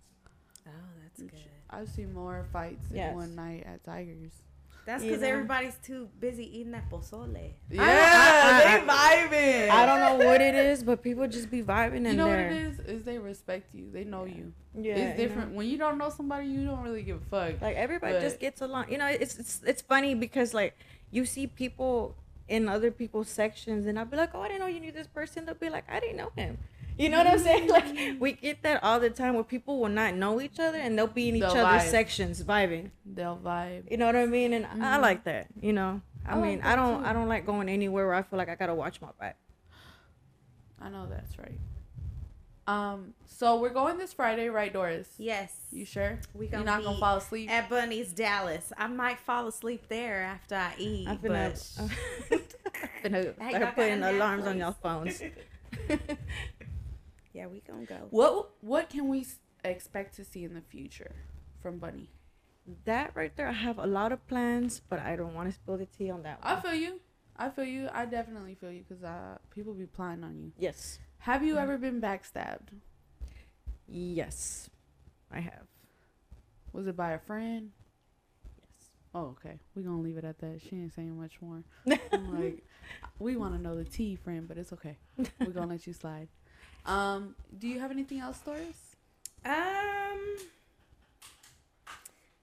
Oh, that's good. I've seen more fights in one night at Tigers. That's because know? everybody's too busy eating that pozole. Yeah, I- they vibing. I don't know what it is, but people just be vibing in You know there. what it is? Is they respect you. They know you. Yeah, it's you know? different when you don't know somebody. You don't really give a fuck. Like everybody But- just gets along. You know, it's it's it's funny because like you see people in other people's sections, and I'll be like, oh, I didn't know you knew this person. They'll be like, I didn't know him. You know what I'm saying? [LAUGHS] Like we get that all the time where people will not know each other and they'll be in each They'll other's vibe. sections vibing. They'll vibe. You know what I mean? And I Mhm. like that. You know, I, I mean, that I don't too. I don't like going anywhere where I feel like I gotta watch my back. I know that's right. Um. So we're going this Friday, right, Doris? Yes. You sure? We You're gonna not gonna fall asleep. at Bunny's Dallas. I might fall asleep there after I eat. I've been up. but I've been up- Hey, start y'all putting alarms on Netflix. y'all phones. [LAUGHS] yeah, we gonna go. What What can we expect to see in the future from Bunny? that right there, I have a lot of plans, but I don't want to spill the tea on that one. I feel you. I feel you. I definitely feel you because uh, people be plying on you. yes, Have you Mhm. ever been backstabbed? yes, I have. Was it by a friend? Yes. Oh, okay. We're gonna leave it at that. She ain't saying much more. [LAUGHS] I'm like, we want to know the tea, friend, but it's okay. We're gonna let you slide. Um, do you have anything else, Doris? Um,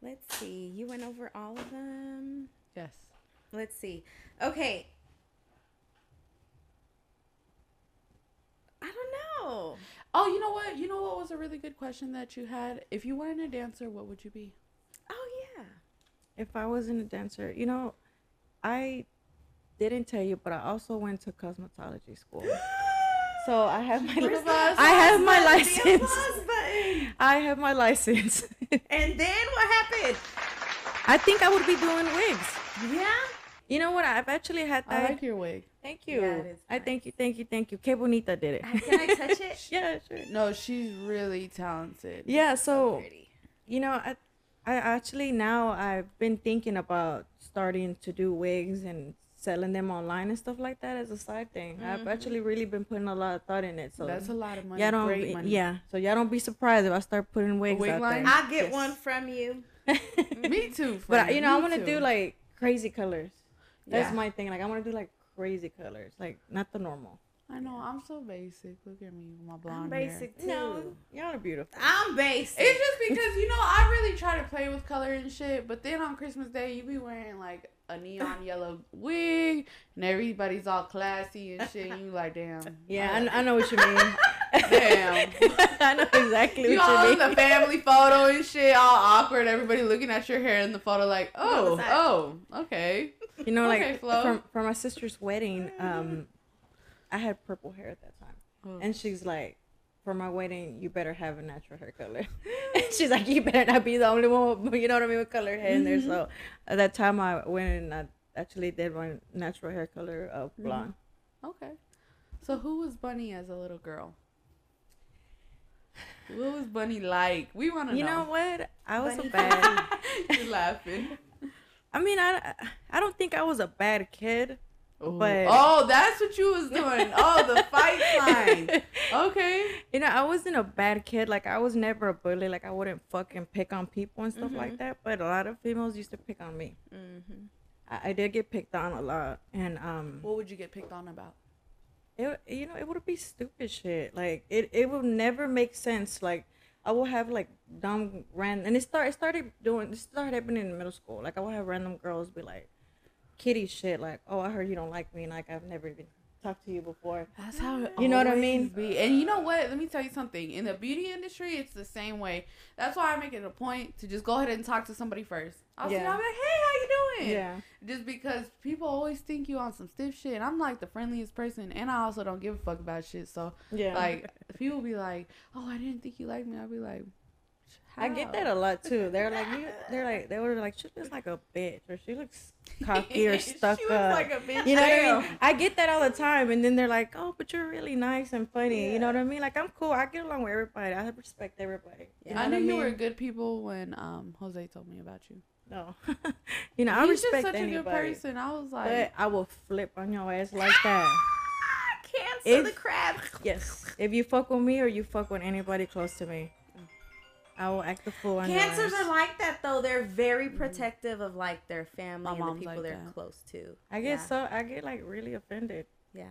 let's see. You went over all of them. Yes. Let's see. Okay. I don't know. Oh, you know what? You know what was a really good question that you had? If you weren't a dancer, what would you be? Oh yeah. If I wasn't a dancer, you know, I didn't tell you, but I also went to cosmetology school. [GASPS] So I have my One of us. [LAUGHS] I have my license. I have my license. And then what happened? I think I would be doing wigs. Yeah. You know what? I've actually had I that. like your wig. Thank you. Yeah, I nice. thank you, thank you, thank you. Que bonita did it. Can I touch it? [LAUGHS] yeah, sure. No, she's really talented. Yeah, so Pretty. you know, I, I actually now I've been thinking about starting to do wigs and selling them online and stuff like that as a side thing. I've Mhm. actually really been putting a lot of thought in it. So That's a lot of money. y'all don't, Great be- money. yeah. So y'all don't be surprised if I start putting wigs wig out line? there. I'll get Yes. one from you. [LAUGHS] Me too. but you know, I want to do like crazy colors. That's Yeah. my thing. Like I want to do like crazy colors, like not the normal. I know. I'm so basic. Look at me with my blonde. I'm blonde hair. basic too. No, y'all are beautiful. I'm basic. It's just because you know I really try to play with color and shit, but then on Christmas Day you be wearing like a neon [LAUGHS] yellow wig and everybody's all classy and shit. And you like, damn. Yeah, I, kn- I know what you mean. [LAUGHS] Damn. [LAUGHS] I know exactly You what all you in mean. the family photo and shit, all awkward. Everybody looking at your hair in the photo like, oh, oh, okay. You know, Okay, like Flo. for, for my sister's wedding, um, I had purple hair at that time, Oh. and she's like, "For my wedding, you better have a natural hair color." [LAUGHS] and she's like, "You better not be the only one, with, you know what I mean, with colored hair in there." Mm-hmm. So at that time, I went and I actually did my natural hair color of Mm-hmm. blonde. Okay. So who was Bunny as a little girl? what was Bunny like? We want to know. You know. know what? I was Bunny a bad. [LAUGHS] You're laughing. I mean, I I don't think I was a bad kid. But- oh, that's what you was doing. Oh, the fight line. [LAUGHS] Okay. You know, I wasn't a bad kid. Like I was never a bully. Like I wouldn't fucking pick on people and stuff like that. But a lot of females used to pick on me. Mm-hmm. I, I did get picked on a lot, and um, What would you get picked on about? it you know it would be stupid shit. Like it it would never make sense. Like I will have like dumb random, and it started it started doing it started happening in middle school. Like I will have random girls be like, kitty shit. Like oh I heard you don't like me, and like I've never even talked to you before. That's how You know what I mean? Be. And you know what? Let me tell you something. In the beauty industry, it's the same way. That's why I make it a point to just go ahead and talk to somebody first. I'll, yeah. I'll be like, hey, how you doing? Yeah. Just because people always think you on some stiff shit. And I'm like the friendliest person, and I also don't give a fuck about shit. So Yeah. like, people be like, oh, I didn't think you liked me. I'll be like, I get that a lot too. They're like, you, they're like, they were like, she looks like a bitch, or she looks cocky or [LAUGHS] stuck she up. like a bitch. you know what I mean? I get that all the time, and then they're like, "Oh, but you're really nice and funny." You know what I mean? Like I'm cool. I get along with everybody. I respect everybody. You know I knew I you were good people when um Jose told me about you. No, [LAUGHS] you know I He's respect just such anybody. a good person. I was like, But I will flip on your ass like that. [LAUGHS] Cancer If- the crab. Yes. If you fuck with me or you fuck with anybody close to me, I will act the fool on Cancers your are like that though. They're very protective of like their family My and the people like they're that. close to. I get yeah. so I get like really offended. Yeah.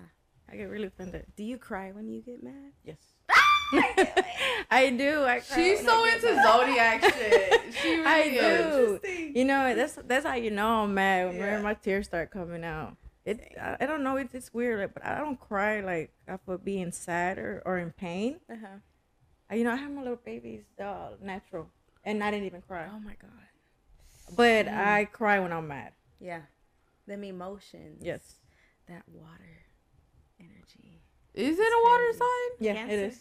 I get really offended. Do you cry when you get mad? Yes. [LAUGHS] [LAUGHS] I do. I cry she's so I into mad. zodiac [LAUGHS] shit. She really I is. do. You know, that's that's how you know I'm mad when Yeah. my tears start coming out. It I, I don't know. It's, it's weird, like, but I don't cry like for being sad or, or in pain. Uh huh. I, you know, I have my little babies, uh, natural, and I didn't even cry. Oh my god. But Mm. I cry when I'm mad. Yeah. Them emotions. Yes. That water energy. Is it a water crazy. sign? Yeah, Cancer. it is.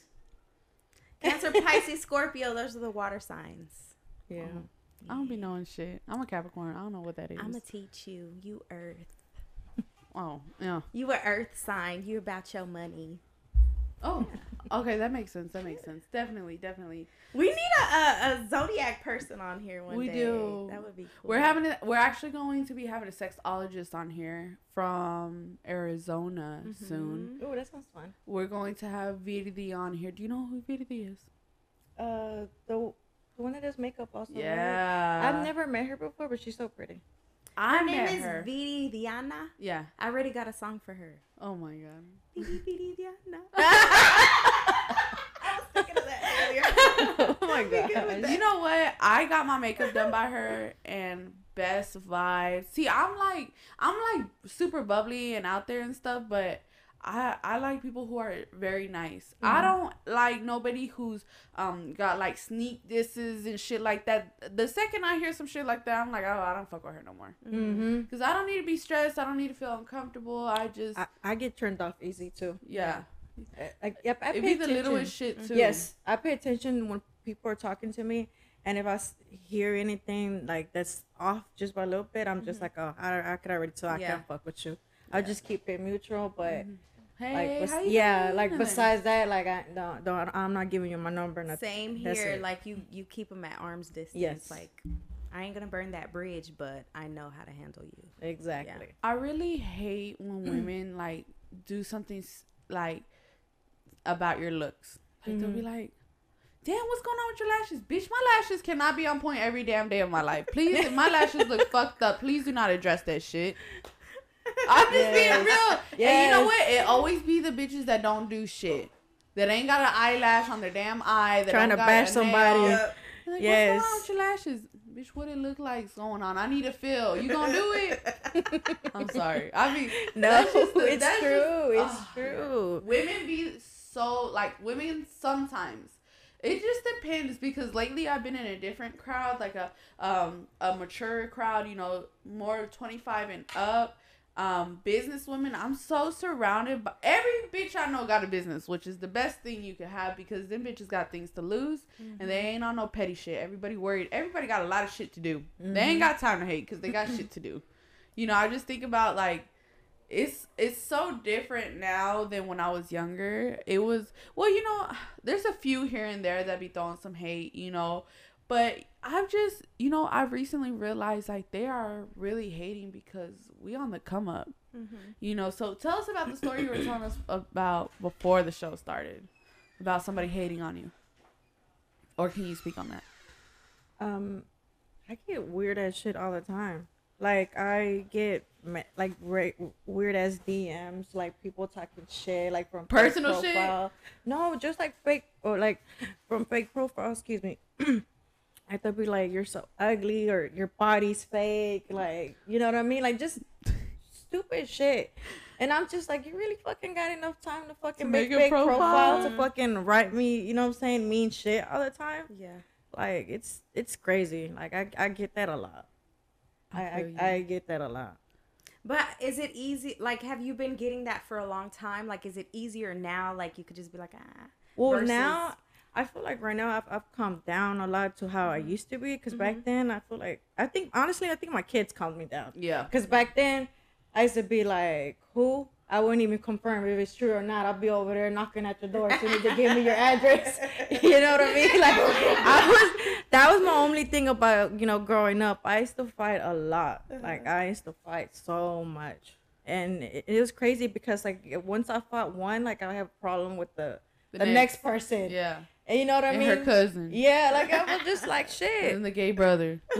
Cancer, Pisces, [LAUGHS] Scorpio. Those are the water signs. Yeah. Oh. I don't be knowing shit. I'm a Capricorn. I don't know what that is. I'm gonna teach you. You Earth. [LAUGHS] oh, yeah. You a Earth sign. You about your money. Oh, okay. That makes sense. That makes sense. Definitely, definitely. We need a, a, a zodiac person on here one We day. do. That would be cool. We're having a, we're actually going to be having a sexologist on here from Arizona soon. Mhm. Oh, that sounds fun. We're going to have Virdi on here. Do you know who Virdi is? Uh, the the one that does makeup also. right? Yeah. I've never met her before, but she's so pretty. I Her name met is her. Vidi Diana. yeah. I already got a song for her. Oh my god. Vidi Vidi Diana. [LAUGHS] [LAUGHS] I was thinking of that earlier. [LAUGHS] oh my Let me get with gosh. that. You know what? I got my makeup done by her and best vibes. See, I'm like I'm like super bubbly and out there and stuff, but I I like people who are very nice. I Mhm. don't like nobody who's um got like sneak disses and shit like that. The second I hear some shit like that, I'm like, oh, I don't fuck with her no more. Mm-hmm. Cause I don't need to be stressed. I don't need to feel uncomfortable. I just I, I get turned off easy too. yeah. Eh, like, yep, I It'd pay the attention. littlest shit mm-hmm. too. Yes, I pay attention when people are talking to me, and if I hear anything like that's off just by a little bit, I'm just mm-hmm. like, oh, I, I could already tell I Yeah. can't fuck with you. I'll just keep it mutual, but mm-hmm. Hey, like, bes- how you yeah, doing? like besides that, like I don't, don't, I'm not giving you my number. Nothing. Same here. Like you, you keep them at arm's distance. Yes. Like I ain't gonna burn that bridge, but I know how to handle you. Exactly. I really hate when mm. women like do something like about your looks. Like they'll be like, "Damn, what's going on with your lashes, bitch? My lashes cannot be on point every damn day of my life. Please, if my lashes look [LAUGHS] fucked up, please do not address that shit." [LAUGHS] I'm just Yes. being real. And you know what? It always be the bitches that don't do shit. That ain't got an eyelash on their damn eye. That Trying to bash somebody. Like, Yes. what's going on with your lashes? Bitch, what it look like is going on? I need a feel. You gonna do it? [LAUGHS] I'm sorry. I mean, No, the- it's true. just- it's ah, true. Women be so like women sometimes. It just depends because lately I've been in a different crowd, like a um a mature crowd, you know, more 25 and up. Um, business women. I'm so surrounded by every bitch I know got a business, which is the best thing you can have because them bitches got things to lose and they ain't on no petty shit. Everybody worried. Everybody got a lot of shit to do. They ain't got time to hate because they got shit to do. You know, I just think about like it's it's so different now than when I was younger. It was well, you know, there's a few here and there that be throwing some hate, you know, but I've just, you know, I've recently realized like they are really hating because we on the come up, mm-hmm. you know. So tell us about the story you were telling us [CLEARS THROAT] about before the show started, about somebody hating on you, or can you speak on that? Um, I get weird ass shit all the time. Like I get like re- weird ass DMs, like people talking shit, like from personal shit. No, just like fake or like from fake profile. Excuse me. [CLEARS THROAT] I thought be like you're so ugly or your body's fake, like you know what I mean, like just stupid shit. And I'm just like, you really fucking got enough time to fucking to make, make fake profile? profile to fucking write me, you know what I'm saying, mean shit all the time. Yeah. Like it's it's crazy. Like I I get that a lot. I I, I, I get that a lot. But is it easy? Like, have you been getting that for a long time? Like, is it easier now? Like, you could just be like, ah. Well, versus... now I feel like right now I've, I've calmed down a lot to how I mm-hmm. used to be. Because mm-hmm. back then I feel like I think honestly I think my kids calmed me down. Yeah. Because back then I used to be like, who? I wouldn't even confirm if it's true or not. I'll be over there knocking at the door as soon as they give me your address. [LAUGHS] you know what I mean? Like I was that was my only thing about, you know, growing up. I used to fight a lot. Uh-huh. Like I used to fight so much. And it, it was crazy because like once I fought one, like I have a problem with the the, the next. next. person. Yeah. And you know what I and mean? Her cousin. Yeah, like I was just like shit. And the gay brother. [LAUGHS]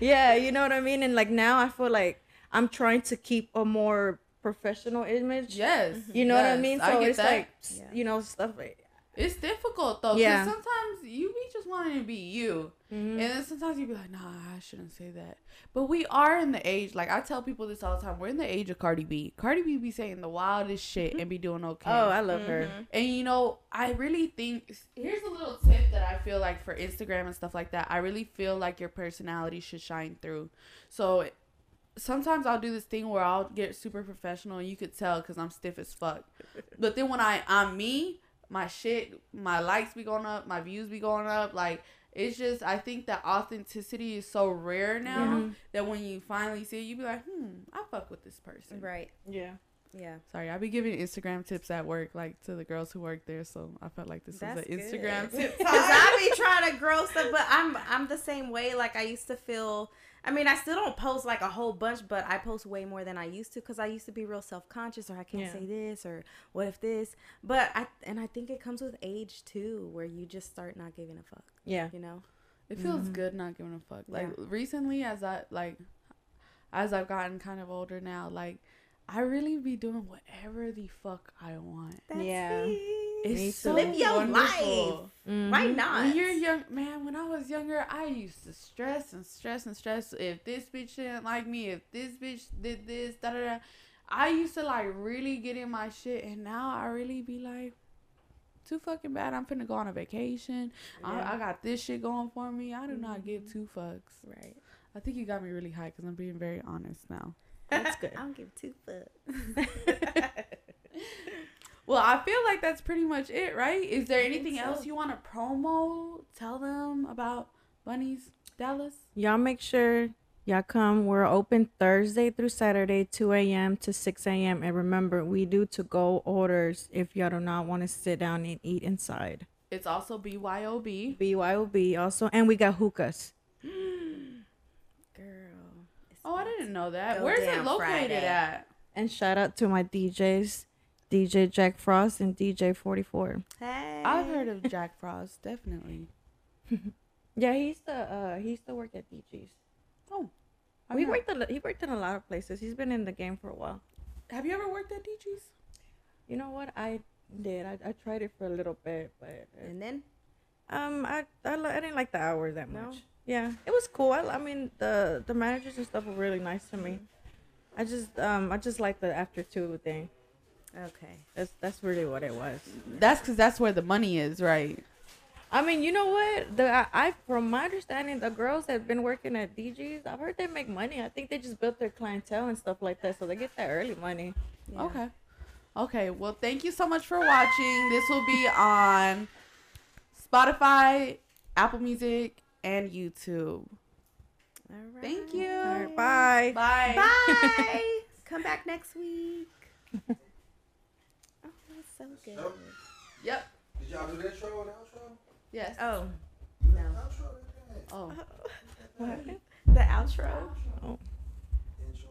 yeah, you know what I mean? And like now I feel like I'm trying to keep a more professional image. Yes. You know yes, what I mean? So I it's that. like yeah. you know stuff like it's difficult though, yeah. sometimes you be just wanting to be you, mm-hmm. and then sometimes you be like, "Nah, I shouldn't say that." But we are in the age, like I tell people this all the time. We're in the age of Cardi B. Cardi B be saying the wildest shit and be doing okay. Oh, I love mm-hmm. her. And you know, I really think here's a little tip that I feel like for Instagram and stuff like that. I really feel like your personality should shine through. So sometimes I'll do this thing where I'll get super professional and you could tell because I'm stiff as fuck. but then when I I'm me, my shit, my likes be going up, my views be going up. Like it's just I think that authenticity is so rare now mm-hmm. that when you finally see it, you be like, hmm, I fuck with this person. Right. Yeah. Yeah. Sorry, I be giving Instagram tips at work, like to the girls who work there. So I felt like this That's was an Instagram [LAUGHS] tip. Cause I be trying to grow stuff, but I'm I'm the same way. Like I used to feel I mean, I still don't post like a whole bunch, but I post way more than I used to because I used to be real self conscious or I can't yeah. say this or what if this. But I and I think it comes with age too, where you just start not giving a fuck. Yeah, you know, it feels mm-hmm. good not giving a fuck. Like yeah. recently, as I like, as I've gotten kind of older now, like I really be doing whatever the fuck I want. That's yeah. It's so live your wonderful. life. Mm-hmm. Why not? When you're young, man. When I was younger, I used to stress and stress and stress. If this bitch didn't like me, if this bitch did this, da da da. I used to like really get in my shit, and now I really be like, too fucking bad. I'm finna go on a vacation. Yeah. I, I, got this shit going for me. I do mm-hmm. not give two fucks. Right. I think you got me really high because I'm being very honest now. [LAUGHS] That's good. I don't give two fucks. [LAUGHS] [LAUGHS] Well, I feel like that's pretty much it, right? Is there anything so. else you want to promo? Tell them about Bunnies Dallas. Y'all make sure y'all come. We're open Thursday through Saturday, 2 a.m. to 6 a.m. And remember, we do to go orders if y'all do not want to sit down and eat inside. It's also BYOB. BYOB also. And we got hookahs. [GASPS] Girl. Oh, I didn't know that. Where's it located Friday. at? And shout out to my DJs. DJ Jack Frost and DJ 44. Hey. I've heard of Jack Frost, definitely. [LAUGHS] yeah, he used to uh he used to work at DJ's. Oh. we worked a, he worked in a lot of places. He's been in the game for a while. Have you ever worked at DJ's? You know what? I did. I, I tried it for a little bit, but uh, and then um I, I I didn't like the hours that much. No? Yeah, it was cool. I, I mean the the managers and stuff were really nice to me. I just um I just like the after two thing. Okay. That's that's really what it was. That's because that's where the money is, right? I mean, you know what? The I, I from my understanding, the girls that have been working at DG's, I've heard they make money. I think they just built their clientele and stuff like that, so they get that early money. Yeah. Okay. Okay. Well, thank you so much for watching. This will be on Spotify, Apple Music, and YouTube. Thank you. bye. Bye. Bye. [LAUGHS] Come back next week. [LAUGHS] oh, that's so good. Yep. Did y'all do the intro and outro? Yes. Oh, No. no. Outro. Oh. [LAUGHS] What? The outro. Oh. Intro,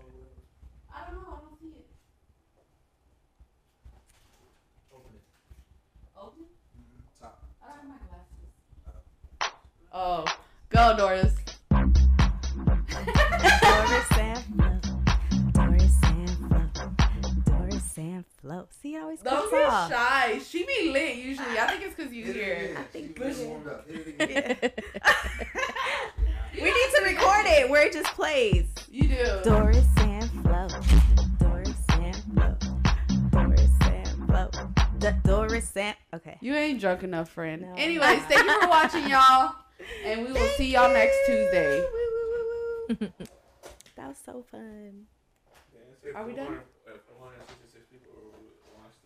I don't know. I don't see it. open it. Open. Mm-hmm. Top. I don't have my glasses. Oh, go Doris. Doris Flo. Doris and Flo. See, it always Don't comes get off. shy. She be lit usually. I think it's because you Hit it here. I think we get did. warmed up. Hit it again. [LAUGHS] We need to record it where it just plays. You do. Doris and Flo. Doris and Flo. Doris and Flo. D- Doris and. Okay. You ain't drunk enough, friend. No. Anyways, thank you for watching, [LAUGHS] y'all. And we will see y'all next Tuesday. [LAUGHS] That was so fun. Are we done?